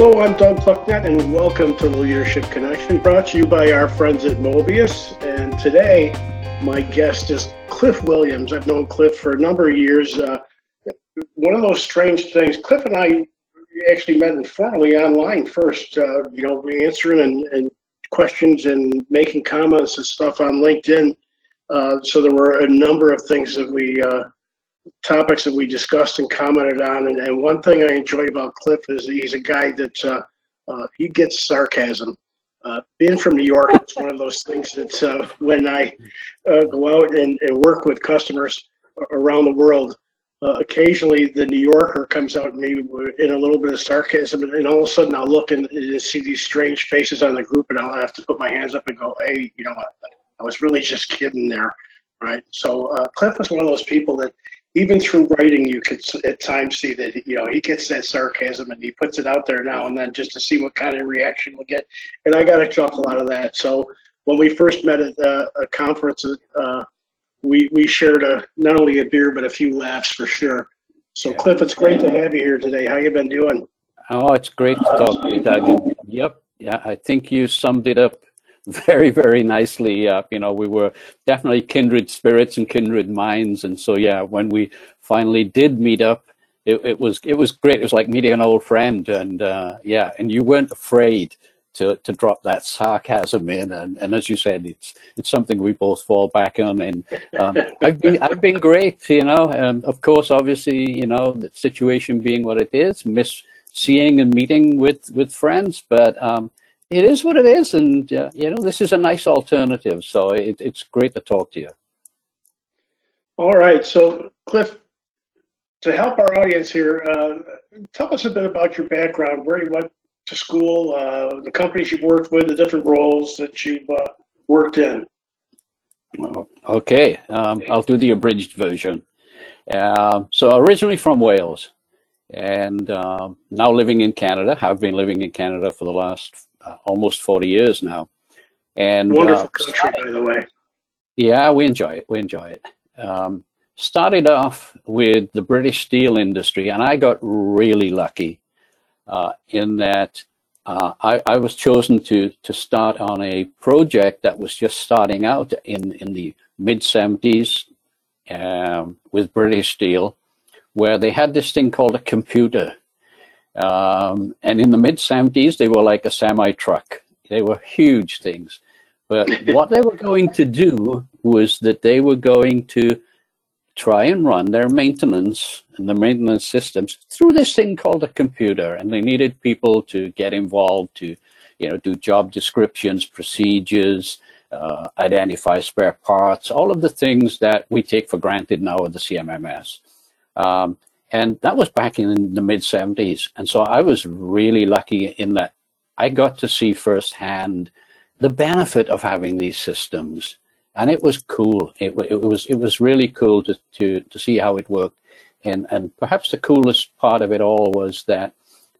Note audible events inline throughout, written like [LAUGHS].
Hello, I'm Doug Plucknett, and welcome to the Leadership Connection, brought to you by our friends at Mobius. And today, my guest is Cliff Williams. I've known Cliff for a number of years. Uh, one of those strange things, Cliff and I actually met informally online first, uh, you know, answering and, and, questions and making comments and stuff on LinkedIn. Uh, so there were a number of things that we uh, topics that we discussed and commented on. And, and one thing I enjoy about Cliff is he's a guy that uh, uh, he gets sarcasm. Uh, being from New York, it's one of those things that uh, when I uh, go out and, and work with customers around the world, uh, occasionally the New Yorker comes out in me in a little bit of sarcasm, and, all of a sudden I'll look and, and, see these strange faces on the group, and I'll have to put my hands up and go, "Hey, you know what? I was really just kidding there." Right. So uh, Cliff was one of those people that even through writing, you could at times see that you know he gets that sarcasm and he puts it out there now and then just to see what kind of reaction we'll get. And I got a chuckle out of that. So when we first met at uh, a conference, uh, we we shared a not only a beer but a few laughs for sure. So Cliff, it's great to have you here today. How you been doing? Oh, it's great to talk to you, Doug. Yep, yeah, I think you summed it up very, very nicely. Uh, you know, we were definitely kindred spirits and kindred minds. And so, yeah, when we finally did meet up, it, it was it was great. It was like meeting an old friend, and uh, yeah, and you weren't afraid to to drop that sarcasm in. And, and as you said, it's it's something we both fall back on. And um, I've been I've been great. You know, and of course, obviously, you know, the situation being what it is, miss seeing and meeting with with friends, but um, it is what it is, and uh, you know this is a nice alternative. So it, it's great to talk to you. All right, so Cliff, to help our audience here, uh, tell us a bit about your background, where you went to school, uh, the companies you've worked with, the different roles that you've uh, worked in. Okay, um, I'll do the abridged version. Uh, so originally from Wales, and uh, now living in Canada. I've been living in Canada for the last almost 40 years now. And wonderful uh, country, by the way. Yeah, we enjoy it. We enjoy it. Um, started off with the British steel industry, and I got really lucky uh, in that uh, I, I, was chosen to to start on a project that was just starting out in in the mid 70s um, with British Steel, where they had this thing called a computer um, and in the mid 70s, they were like a semi truck. They were huge things. But [LAUGHS] what they were going to do was that they were going to try and run their maintenance and the maintenance systems through this thing called a computer. And they needed people to get involved to, you know, do job descriptions, procedures, uh, identify spare parts, all of the things that we take for granted now with the CMMS. Um, and that was back in the mid 70s. And so I was really lucky in that I got to see firsthand the benefit of having these systems. And it was cool. It, it was it was really cool to, to, to see how it worked. And, and perhaps the coolest part of it all was that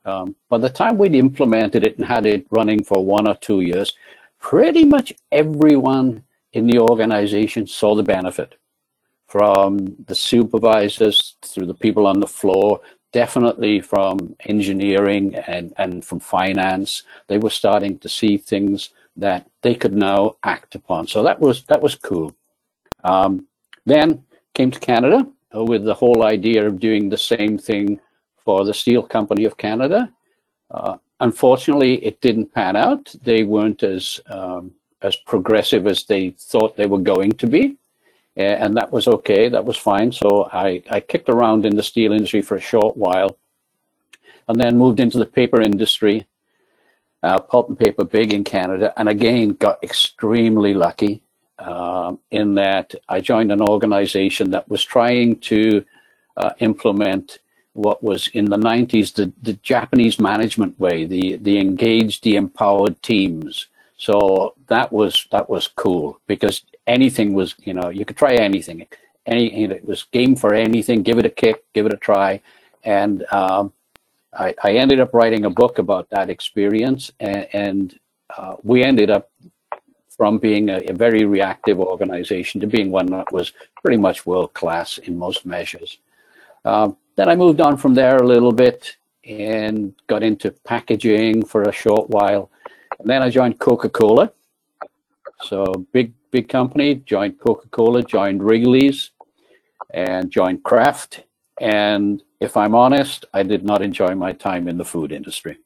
um, by the time we'd implemented it and had it running for one or two years, pretty much everyone in the organization saw the benefit from the supervisors through the people on the floor, definitely from engineering and, and from finance. They were starting to see things that they could now act upon. So that was that was cool. Um, then came to Canada with the whole idea of doing the same thing for the Steel Company of Canada. Uh, unfortunately, it didn't pan out. They weren't as um, as progressive as they thought they were going to be and that was okay. That was fine. So I, I kicked around in the steel industry for a short while, and then moved into the paper industry, uh, pulp and paper big in Canada, and again got extremely lucky uh, in that I joined an organization that was trying to uh, implement what was in the 90s the, the Japanese management way, the the engaged, the empowered teams. So that was that was cool because anything was, you know, you could try anything. Any, it was game for anything. Give it a kick, give it a try, and um, I, I, ended up writing a book about that experience, and, and uh, we ended up from being a, a, very reactive organization to being one that was pretty much world class in most measures. Um, then I moved on from there a little bit and got into packaging for a short while. And then I joined Coca Cola. So, big, big company, joined Coca Cola, joined Wrigley's, and joined Kraft. And if I'm honest, I did not enjoy my time in the food industry.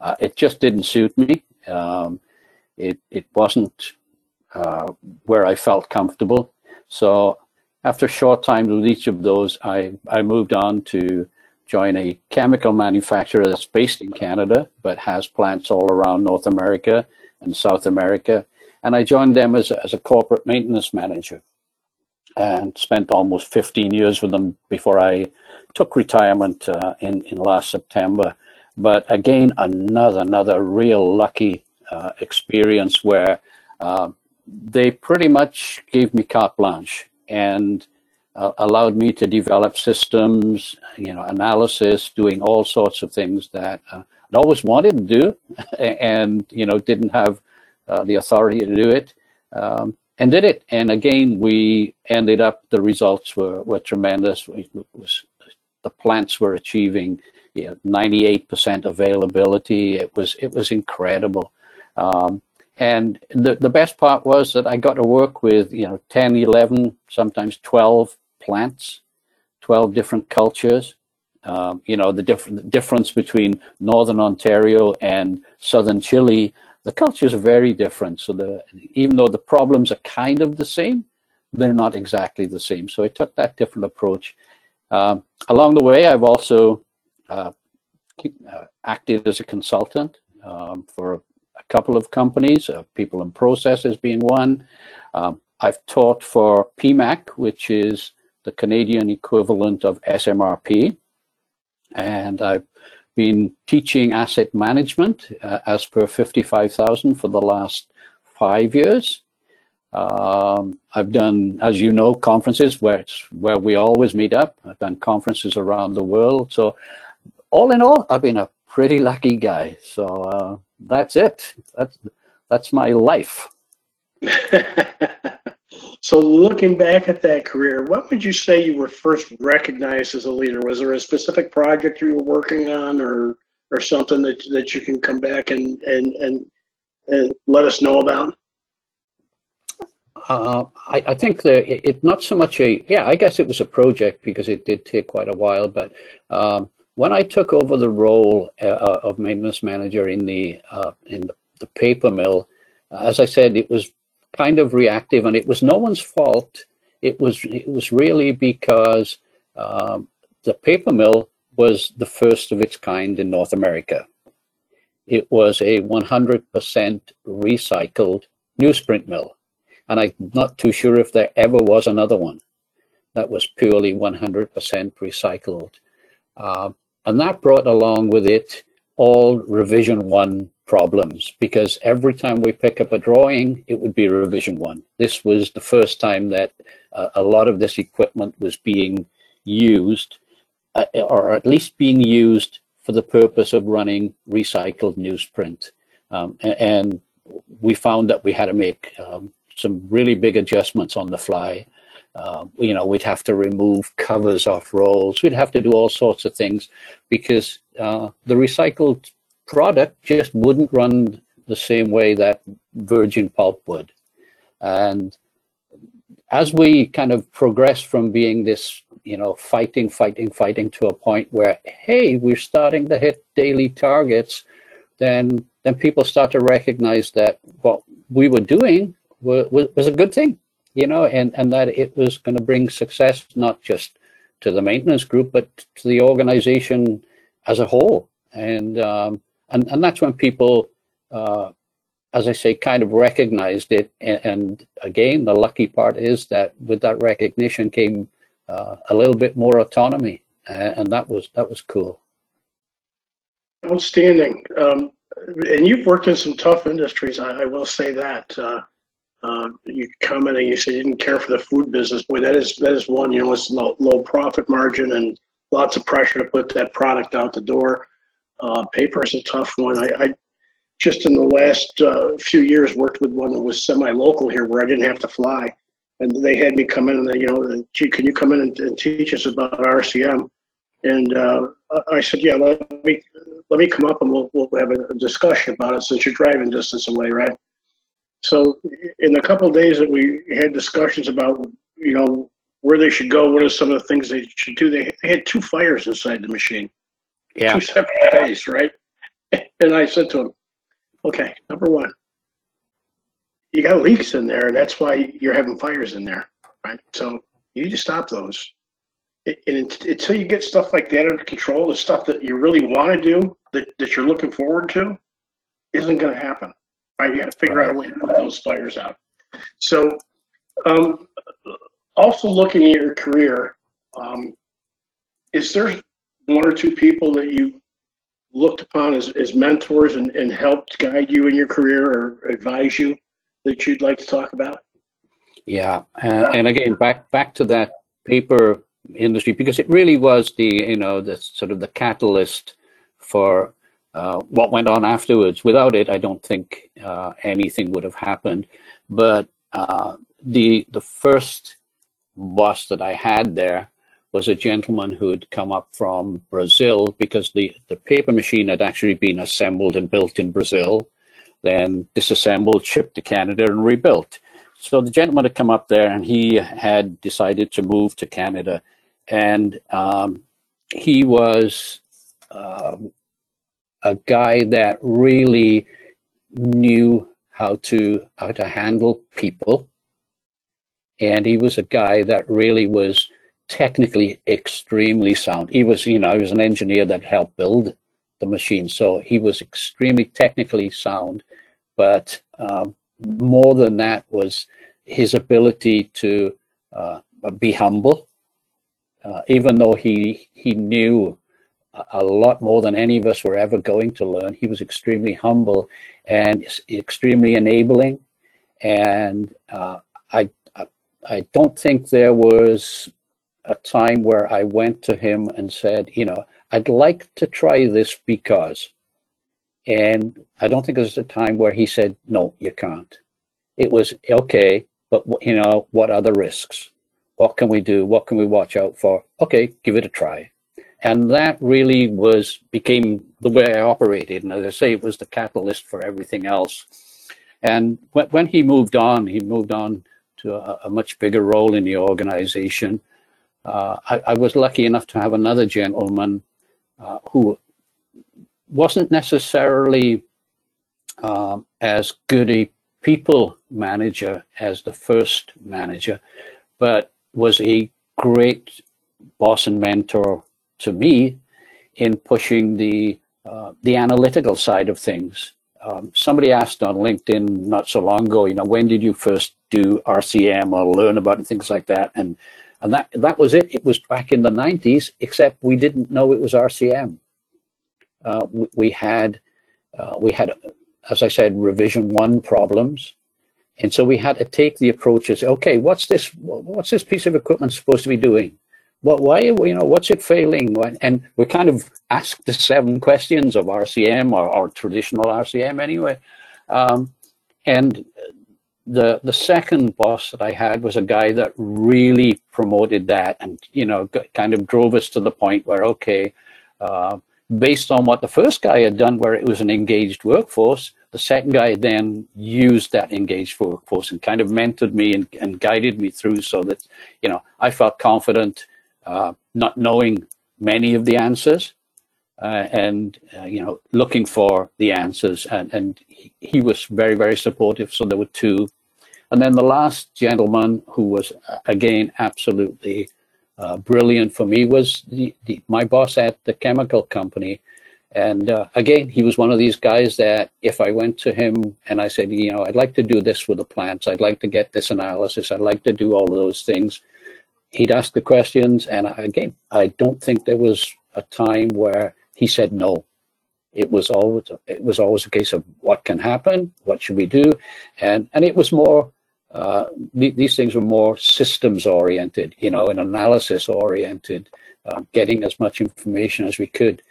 Uh, it just didn't suit me. Um, it, it wasn't uh, where I felt comfortable. So after a short time with each of those, I, I moved on to join a chemical manufacturer that's based in Canada, but has plants all around North America and South America. And I joined them as, as a corporate maintenance manager and spent almost 15 years with them before I took retirement uh, in, in last September. But again, another, another real lucky uh, experience where uh, they pretty much gave me carte blanche and uh, allowed me to develop systems, you know, analysis, doing all sorts of things that uh, I'd always wanted to do, [LAUGHS] and you know, didn't have uh, the authority to do it, um, and did it. And again, we ended up. The results were were tremendous. Was the plants were achieving you know, 98% availability. It was it was incredible. Um, and the, the best part was that I got to work with, you know, 10, 11, sometimes 12 plants, 12 different cultures. Um, you know, the, diff- the difference between Northern Ontario and Southern Chile, the culture is very different. So the, even though the problems are kind of the same, they're not exactly the same. So I took that different approach. Um, along the way, I've also uh, uh, acted as a consultant um, for a couple of companies, uh, People and Processes being one. Um, I've taught for PMAC, which is the Canadian equivalent of SMRP. And I've been teaching asset management uh, as per 55,000 for the last five years. Um, I've done, as you know, conferences where where we always meet up. I've done conferences around the world. So, all in all, I've been a pretty lucky guy. So uh, that's it. That's that's my life. [LAUGHS] So looking back at that career, what would you say you were first recognized as a leader? Was there a specific project you were working on or or something that that you can come back and and and, and let us know about? Uh, I, I, think that it, it, not so much a yeah I guess it was a project because it did take quite a while but um, when I took over the role uh, of maintenance manager in the uh, in the, the paper mill as I said it was kind of reactive, and it was no one's fault. It was it was really because um, the paper mill was the first of its kind in North America. It was a 100% recycled newsprint mill, and I'm not too sure if there ever was another one that was purely 100% recycled. Uh, and that brought along with it all revision one problems because every time we pick up a drawing, it would be revision one. This was the first time that uh, a lot of this equipment was being used, uh, or at least being used for the purpose of running recycled newsprint. Um, and, and, we found that we had to make um, some really big adjustments on the fly. Uh, you know, we'd have to remove covers off rolls. We'd have to do all sorts of things because uh, the recycled product just wouldn't run the same way that virgin pulp would. And as we kind of progress from being this, you know, fighting, fighting, fighting to a point where, hey, we're starting to hit daily targets, then then people start to recognize that what we were doing was, was a good thing, you know, and, and that it was going to bring success not just to the maintenance group, but to the organization as a whole. And um, and and that's when people, uh, as I say, kind of recognized it. And, and, again, the lucky part is that with that recognition came uh, a little bit more autonomy, and that was that was cool. Outstanding. Um, and you've worked in some tough industries. I, I will say that. Uh, uh, you commented, you said you didn't care for the food business. Boy, that is that is one. You know, it's low, low profit margin and lots of pressure to put that product out the door. Uh, paper is a tough one. I, I just in the last uh, few years worked with one that was semi-local here where I didn't have to fly. And they had me come in and they, you know, gee, can you come in and, and teach us about RCM? And uh, I said, yeah, let me, let me come up and we'll, we'll have a discussion about it since you're driving distance away, right? So in a couple of days that we had discussions about, you know, where they should go, what are some of the things they should do, they, they had two fires inside the machine, Yeah. two separate days, right? [LAUGHS] And I said to him, okay, number one, you got leaks in there, and that's why you're having fires in there, right? So you need to stop those. And until you get stuff like that under control, the stuff that you really want to do, that, that you're looking forward to, isn't going to happen. Right? You got to figure out a way to put those fires out. So, um, also looking at your career, um, is there one or two people that you looked upon as, as mentors and, and helped guide you in your career or advise you that you'd like to talk about? Yeah, uh, and again, back back to that paper industry because it really was the you know the sort of the catalyst for uh, what went on afterwards. Without it, I don't think uh, anything would have happened. But uh, the the first boss that I had there was a gentleman who had come up from Brazil because the the paper machine had actually been assembled and built in Brazil, then disassembled, shipped to Canada, and rebuilt. So the gentleman had come up there and he had decided to move to Canada. And um, he was um, a guy that really knew how to how to handle people. And he was a guy that really was technically extremely sound. He was, you know, he was an engineer that helped build the machine. So he was extremely technically sound, but um, more than that was his ability to uh, be humble, uh, even though he he knew a, lot more than any of us were ever going to learn. He was extremely humble and extremely enabling, and uh, I I don't think there was a time where I went to him and said, you know, I'd like to try this because. And I don't think there's a time where he said, no, you can't. It was okay, but you know, what are the risks? What can we do? What can we watch out for? Okay, give it a try. And that really was became the way I operated. And as I say, it was the catalyst for everything else. And when, when he moved on, he moved on to a, a much bigger role in the organization. Uh, I, I was lucky enough to have another gentleman uh, who wasn't necessarily um, as good a people manager as the first manager, but was a great boss and mentor to me in pushing the uh, the analytical side of things. Um, somebody asked on LinkedIn not so long ago, you know, when did you first do RCM or learn about things like that, and and that that was it. It was back in the '90s, except we didn't know it was RCM. Uh, we, had uh, we had, as I said, revision one problems, and so we had to take the approach as, okay, what's this? What's this piece of equipment supposed to be doing? What? Why? You know, what's it failing? And we kind of asked the seven questions of RCM or, or traditional RCM anyway. Um, and the the second boss that I had was a guy that really promoted that, and you know, kind of drove us to the point where okay, uh, based on what the first guy had done, where it was an engaged workforce, the second guy then used that engaged workforce and kind of mentored me and, and guided me through, so that you know I felt confident, uh, not knowing many of the answers, uh, and uh, you know looking for the answers. And and he, he was very very supportive. So there were two and then the last gentleman who was uh, again absolutely uh, brilliant for me was the, the, my boss at the chemical company. And uh, again he was one of these guys that if i went to him and i said you know i'd like to do this with the plants. I'd like to get this analysis. I'd like to do all of those things he'd ask the questions. And again i don't think there was a time where he said no. It was always it was always a case of what can happen what should we do? And and it was more uh, th- these things were more systems oriented you know and analysis oriented uh, getting as much information as we could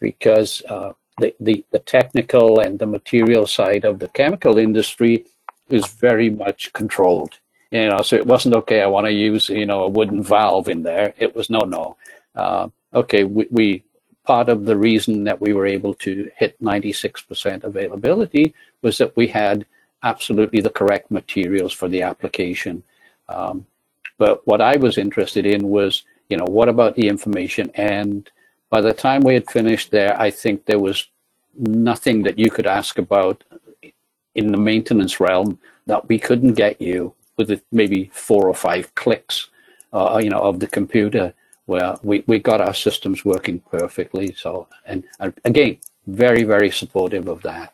because uh, the, the the technical and the material side of the chemical industry is very much controlled you know so it wasn't okay i want to use you know a wooden valve in there. It was no no uh, okay we, we part of the reason that we were able to hit 96% availability was that we had absolutely the correct materials for the application. Um, but what I was interested in was, you know, what about the information? And by the time we had finished there, I think there was nothing that you could ask about in the maintenance realm that we couldn't get you with maybe four or five clicks, uh, you know, of the computer where we, we got our systems working perfectly. So, and, and again, very, very supportive of that.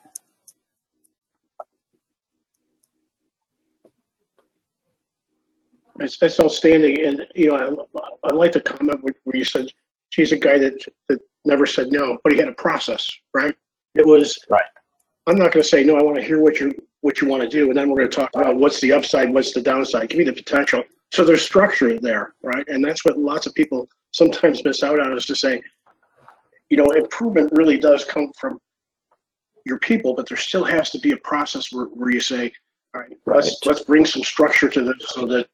It's, it's outstanding. And, you know, I, I like the comment where you said she's a guy that, that never said no, but he had a process, right? It was, right. I'm not going to say, no, I want to hear what you, what you want to do. And then we're going to talk about what's the upside, what's the downside. Give me the potential. So there's structure there, right? And that's what lots of people sometimes miss out on is to say, you know, improvement really does come from your people, but there still has to be a process where, where you say, all right, right, let's let's bring some structure to this so that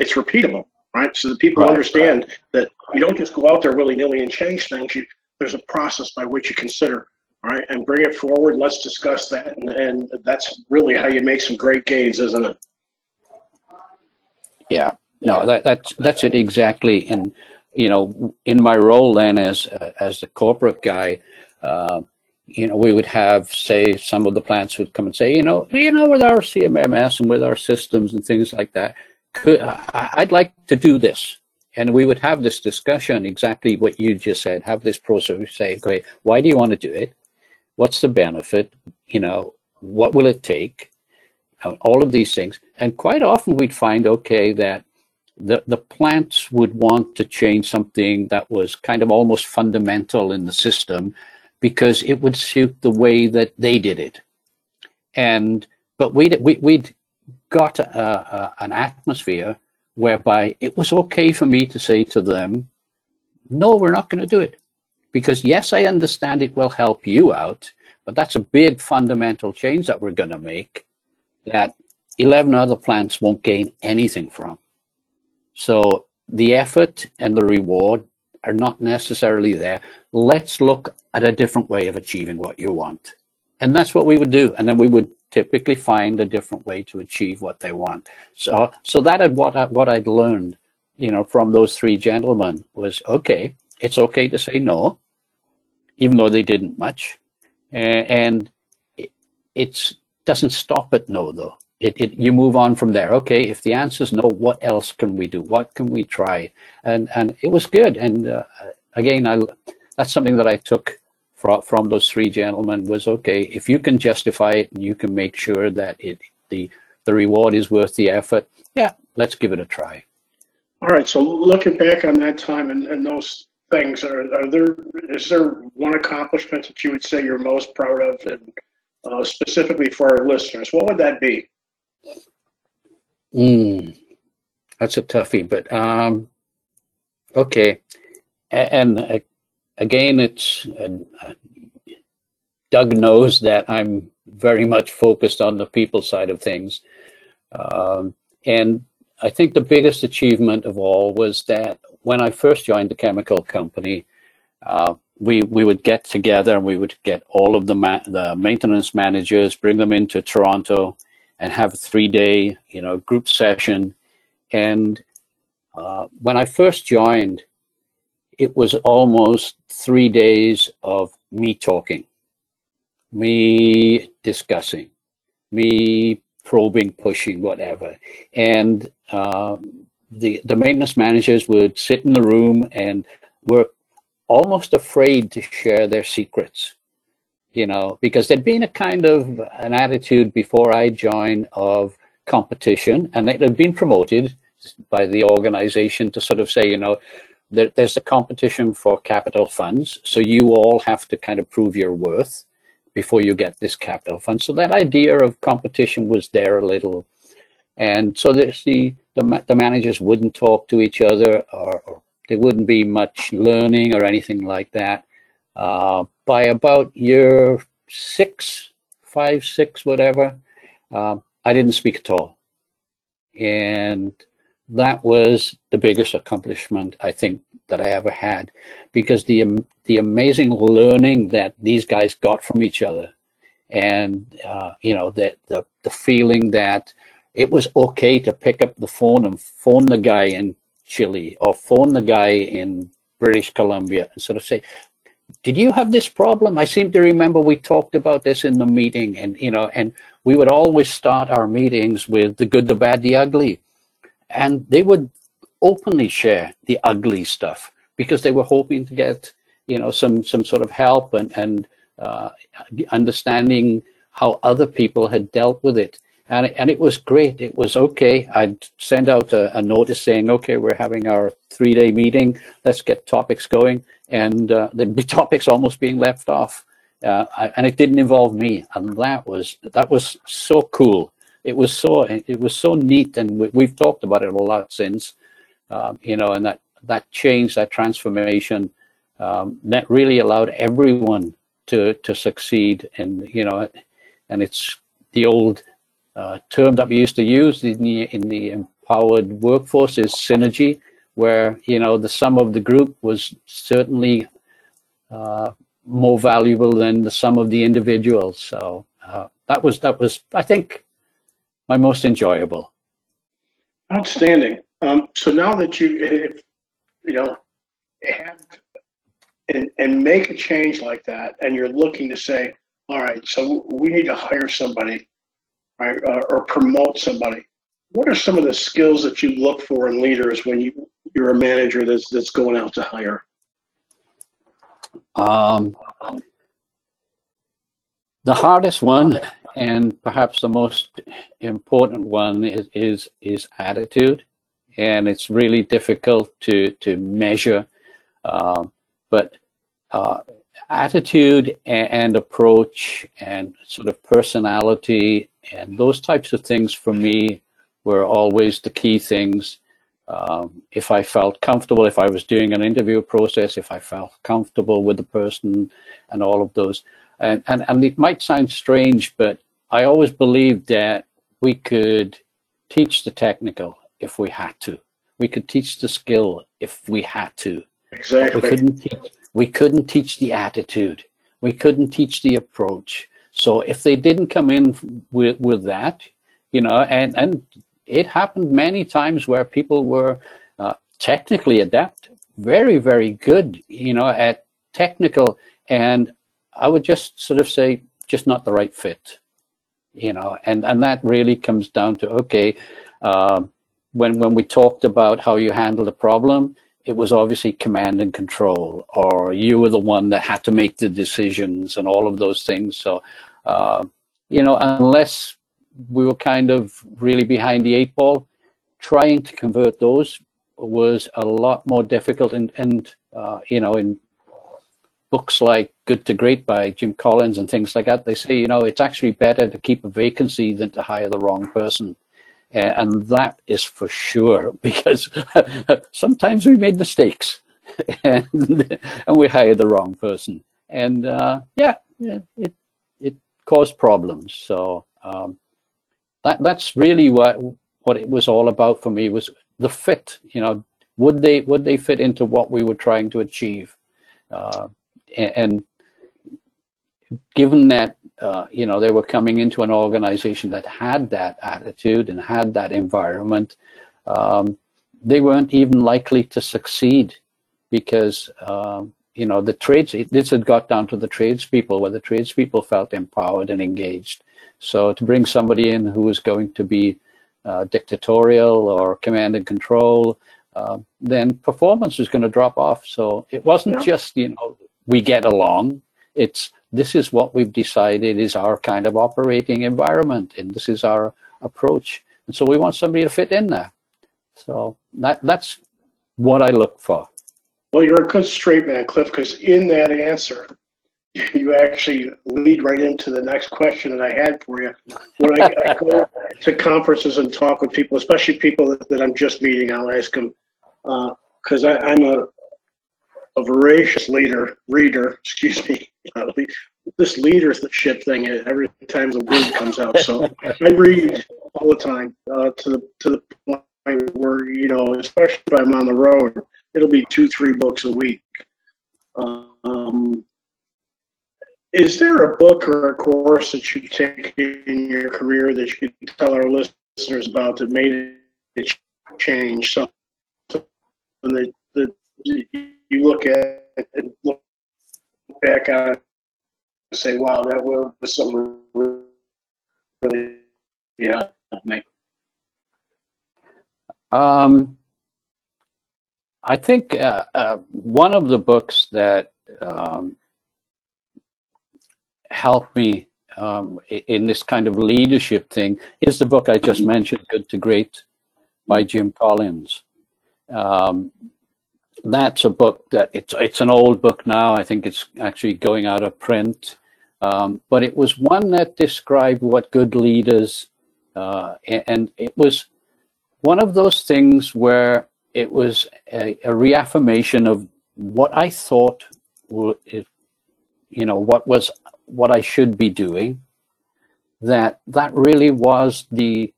it's repeatable, right? So that people right, understand right. that you don't just go out there willy nilly and change things. You, there's a process by which you consider, all right, and bring it forward. Let's discuss that, and, and that's really how you make some great gains, isn't it? Yeah, no, that, that's that's it exactly. And you know, in my role then as uh, as the corporate guy, uh, you know, we would have say some of the plants would come and say, you know, you know, with our CMMS and with our systems and things like that, could I'd like to do this. And we would have this discussion, exactly what you just said, have this process, say, okay, why do you want to do it? What's the benefit? You know, what will it take? Uh, all of these things. And quite often we'd find, okay, that the, the plants would want to change something that was kind of almost fundamental in the system because it would suit the way that they did it. And, but we'd, we, would we would got a, a, an atmosphere whereby it was okay for me to say to them, no, we're not going to do it. Because yes, I understand it will help you out, but that's a big fundamental change that we're going to make that 11 other plants won't gain anything from. So the effort and the reward are not necessarily there. Let's look at a different way of achieving what you want. And that's what we would do. And then we would typically find a different way to achieve what they want. So, so that what I, what I'd learned, you know, from those three gentlemen was okay. It's okay to say no, even though they didn't much, and it it's, doesn't stop at no though. It, it you move on from there. Okay, if the answer is no, what else can we do? What can we try? And and it was good. And uh, again, I that's something that I took from, from those three gentlemen was okay, if you can justify it and you can make sure that it the the reward is worth the effort, yeah, let's give it a try. All right. So looking back on that time and, and those things, are, are there is there one accomplishment that you would say you're most proud of, and uh, specifically for our listeners? What would that be? Mm, that's a toughie, but um, okay. And, and uh, again, it's uh, Doug knows that I'm very much focused on the people side of things. Um, and I think the biggest achievement of all was that when I first joined the chemical company, uh, we we would get together and we would get all of the ma- the maintenance managers, bring them into Toronto, and have a three day you know group session. And uh, when I first joined, it was almost three days of me talking, me discussing, me probing, pushing, whatever. And uh, the, the maintenance managers would sit in the room and were almost afraid to share their secrets, you know, because there'd been a kind of an attitude before I joined of competition, and had been promoted by the organization to sort of say, you know, there, there's a competition for capital funds. So you all have to kind of prove your worth before you get this capital fund. So that idea of competition was there a little. And so there's the, the, the managers wouldn't talk to each other or, or, there wouldn't be much learning or anything like that. Uh, by about year six, five, six, whatever, uh, I didn't speak at all. And that was the biggest accomplishment I think that I ever had because the am- the amazing learning that these guys got from each other, and uh, you know that the the feeling that it was okay to pick up the phone and phone the guy in Chile or phone the guy in British Columbia and sort of say, did you have this problem? I seem to remember we talked about this in the meeting and, you know, and we would always start our meetings with the good, the bad, the ugly. And they would openly share the ugly stuff because they were hoping to get, you know, some, some sort of help and, and uh, understanding how other people had dealt with it and and it was great. It was okay. I'd send out a, a notice saying, "Okay, we're having our three day meeting. Let's get topics going." And uh, there'd be topics almost being left off, uh, I, and it didn't involve me, and that was that was so cool. It was so it was so neat, and we, have talked about it a lot since, um, you know, and that that change, that transformation, um, that really allowed everyone to to succeed, and you know, and it's the old uh, term that we used to use in the in the empowered workforce is synergy, where you know the sum of the group was certainly uh, more valuable than the sum of the individuals. So uh, that was that was I think my most enjoyable. Outstanding. Um, so now that you you know have and and make a change like that, and you're looking to say, all right, so we need to hire somebody right, uh, or promote somebody. What are some of the skills that you look for in leaders when you you're a manager that's that's going out to hire? Um, the hardest one, and perhaps the most important one, is is, is attitude, and it's really difficult to to measure. Uh, but uh, attitude and, and, approach and sort of personality and those types of things for me were always the key things. Um, if I felt comfortable, if I was doing an interview process, if I felt comfortable with the person and all of those. And, and, and it might sound strange, but I always believed that we could teach the technical if we had to. We could teach the skill if we had to. Exactly. We couldn't teach, we couldn't teach the attitude. We couldn't teach the approach. So if they didn't come in with, with that, you know, and, and it happened many times where people were uh, technically adept, very, very good, you know, at technical. And I would just sort of say, just not the right fit, you know, and, and that really comes down to, okay, uh, when, when we talked about how you handle the problem, it was obviously command and control, or you were the one that had to make the decisions and all of those things. So, uh, you know, unless we were kind of really behind the eight ball, trying to convert those was a lot more difficult. And, and uh, you know, in books like Good to Great by Jim Collins and things like that, they say, you know, it's actually better to keep a vacancy than to hire the wrong person. And that is for sure [LAUGHS] because [LAUGHS] sometimes we made mistakes [LAUGHS] and, and we hired the wrong person. And uh, yeah, it, it caused problems. So um, that that's really what what it was all about for me was the fit. You know, would they would they fit into what we were trying to achieve? Uh, and, and, given that uh, you know, they were coming into an organization that had that attitude and had that environment. Um, they weren't even likely to succeed because, um, you know, the trades, this had got down to the tradespeople where the tradespeople felt empowered and engaged. So to bring somebody in who was going to be uh, dictatorial or command and control, uh, then performance was going to drop off. So it wasn't yeah. just, you know, we get along. It's this is what we've decided is our kind of operating environment and this is our approach. And so we want somebody to fit in there. So that that's what i look for. Well you're a good straight man cliff because in that answer you actually lead right into the next question that i had for you. When i, I go to conferences and talk with people especially people that, that i'm just meeting i'll ask them because uh, i'm a a voracious leader, reader, [LAUGHS] excuse me, this leadership thing every time the word comes out. So I read all the time uh, to the to the point where you know, especially if I'm on the road, it'll be two, three books a week. Um, is there a book or a course that you take in your career that you can tell our listeners about that made it change? Something that, that you look at and look back on and say, wow, that was something really, yeah, me. Um, I think uh, uh, one of the books that um, helped me um, in this kind of leadership thing is the book I just mentioned, Good to Great, by Jim Collins. Um, that's a book that it's it's an old book now. I think it's actually going out of print, um, but it was one that described what good leaders, uh, and it was one of those things where it was a, a reaffirmation of what I thought, you know, what was what I should be doing. That that really was the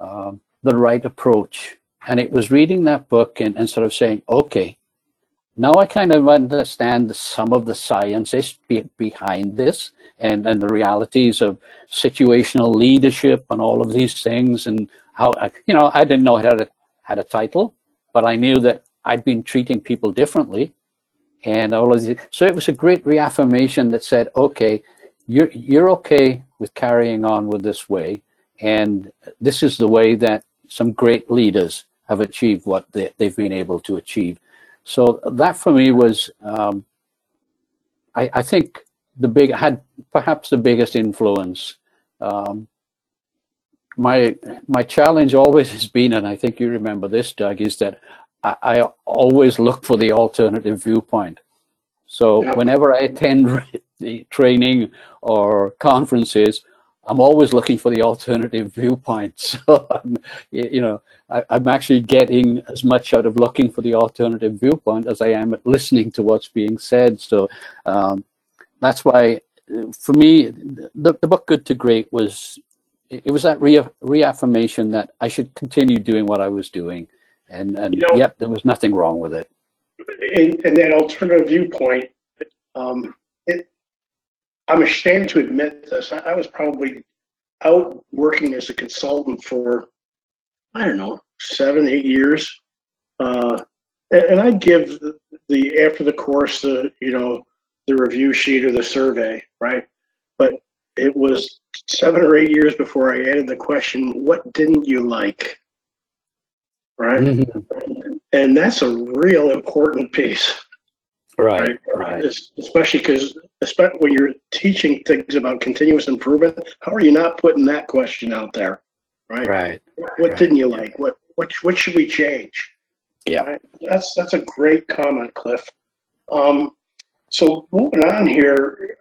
uh, the right approach, and it was reading that book and, and sort of saying, okay, now I kind of understand some of the sciences be, behind this and, and the realities of situational leadership and all of these things and how you know I didn't know how to had a title but I knew that I'd been treating people differently. And all of these, so it was a great reaffirmation that said, okay, you're, you're okay with carrying on with this way. And this is the way that some great leaders have achieved what they, have been able to achieve. So that for me was, um, I, I, think, the big had perhaps the biggest influence. Um, my my challenge always has been, and I think you remember this, Doug, is that I, I always look for the alternative viewpoint. So yeah. whenever I attend [LAUGHS] the training or conferences, I'm always looking for the alternative viewpoint. [LAUGHS] So, I'm, you know, I, am actually getting as much out of looking for the alternative viewpoint as I am at listening to what's being said. So um, that's why, for me, the, the book Good to Great was it was that re- reaffirmation that I should continue doing what I was doing, and and you know, yep, there was nothing wrong with it. And, and that alternative viewpoint, um, it, I'm ashamed to admit this. I, I was probably out working as a consultant for I don't know seven, eight years, uh, and, and I give the, the after the course the you know the review sheet or the survey, right? But it was seven or eight years before I added the question, what didn't you like? Right? Mm-hmm. And that's a real important piece. Right, right. Especially because especially when you're teaching things about continuous improvement, how are you not putting that question out there? Right. Right. What right. didn't you like? What what what should we change? Yeah. Right? That's that's a great comment, Cliff. Um, so moving on here,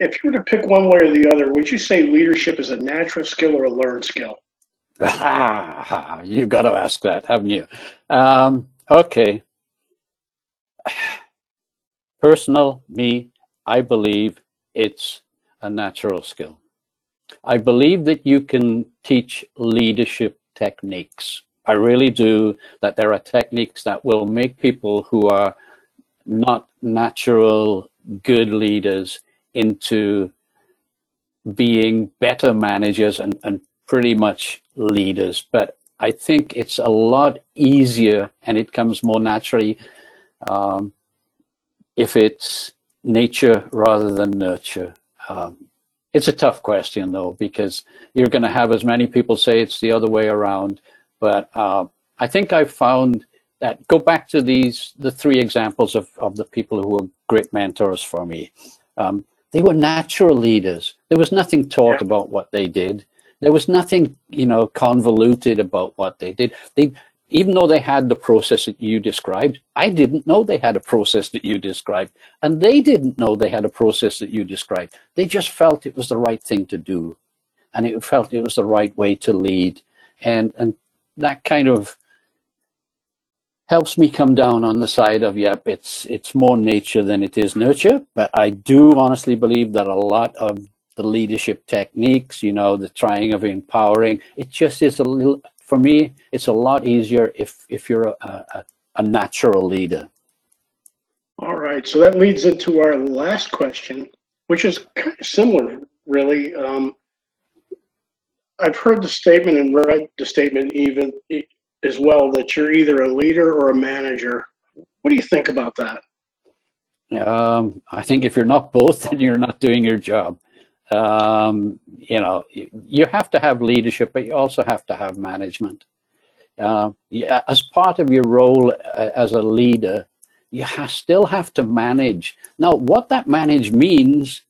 if you were to pick one way or the other, would you say leadership is a natural skill or a learned skill? Ah, [LAUGHS] you've got to ask that, haven't you? Um, okay. Personal, me, I believe it's a natural skill. I believe that you can teach leadership techniques. I really do, that there are techniques that will make people who are not natural good leaders into being better managers and, and pretty much leaders. But I think it's a lot easier and it comes more naturally um, if it's nature rather than nurture. Um, it's a tough question though, because you're going to have as many people say it's the other way around. But uh, I think I've found that go back to these the three examples of, of the people who were great mentors for me. Um, they were natural leaders. There was nothing taught yeah. about what they did. There was nothing, you know, convoluted about what they did. They, even though they had the process that you described, I didn't know they had a process that you described, and they didn't know they had a process that you described. They just felt it was the right thing to do, and it felt it was the right way to lead, and and that kind of helps me come down on the side of yep it's it's more nature than it is nurture. But i do honestly believe that a lot of the leadership techniques you know the trying of empowering it just is a little for me it's a lot easier if if you're a, a, a natural leader. All right, so that leads into our last question, which is kind of similar, really. Um, I've heard the statement and read the statement even as well that you're either a leader or a manager. What do you think about that? Um, I think if you're not both, [LAUGHS] then you're not doing your job. Um, you know, you, have to have leadership, but you also have to have management. Uh, as part of your role uh, as a leader, you ha- still have to manage. Now, what that manage means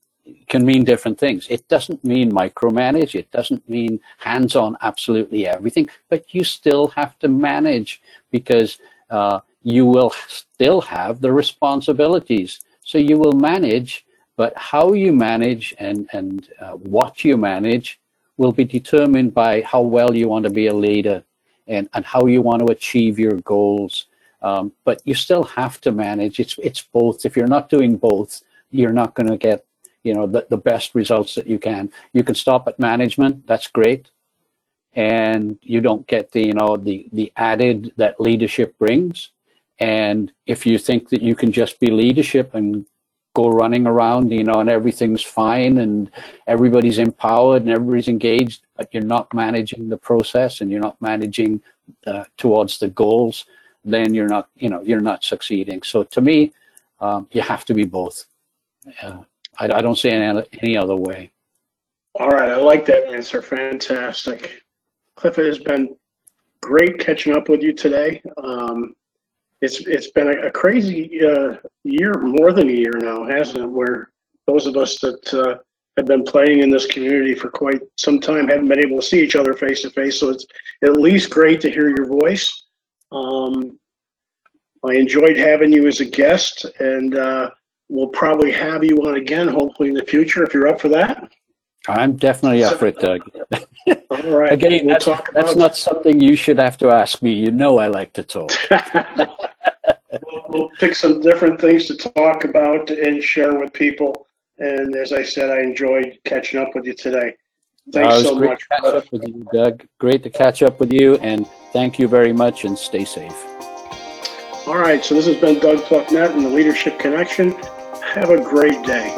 can mean different things. It doesn't mean micromanage. It doesn't mean hands on absolutely everything, but you still have to manage because uh, you will still have the responsibilities. So you will manage, but how you manage and, and uh, what you manage will be determined by how well you want to be a leader and, and how you want to achieve your goals. Um, but you still have to manage. It's, it's both. If you're not doing both, you're not going to get you know the, the best results that you can you can stop at management that's great and you don't get the you know the the added that leadership brings and if you think that you can just be leadership and go running around you know and everything's fine and everybody's empowered and everybody's engaged but you're not managing the process and you're not managing uh, towards the goals then you're not you know you're not succeeding so to me um, you have to be both uh, I, I don't see any, any other way. All right, I like that answer. Fantastic. Cliff, it has been great catching up with you today. Um, it's it's been a, a crazy uh, year, more than a year now, hasn't it? Where those of us that uh, have been playing in this community for quite some time haven't been able to see each other face to face. So it's at least great to hear your voice. Um, I enjoyed having you as a guest, and uh, we'll probably have you on again, hopefully in the future, if you're up for that. I'm definitely up for it, Doug. All right. Again, we'll that's, talk that's not something you should have to ask me. You know I like to talk. [LAUGHS] We'll- We'll pick some different things to talk about and share with people. And as I said, I enjoyed catching up with you today. Uh, Thanks was so great much. to catch up with you, Doug. Great to catch up with you, and thank you very much, and stay safe. All right, so this has been Doug Plucknett and the Leadership Connection. Have a great day.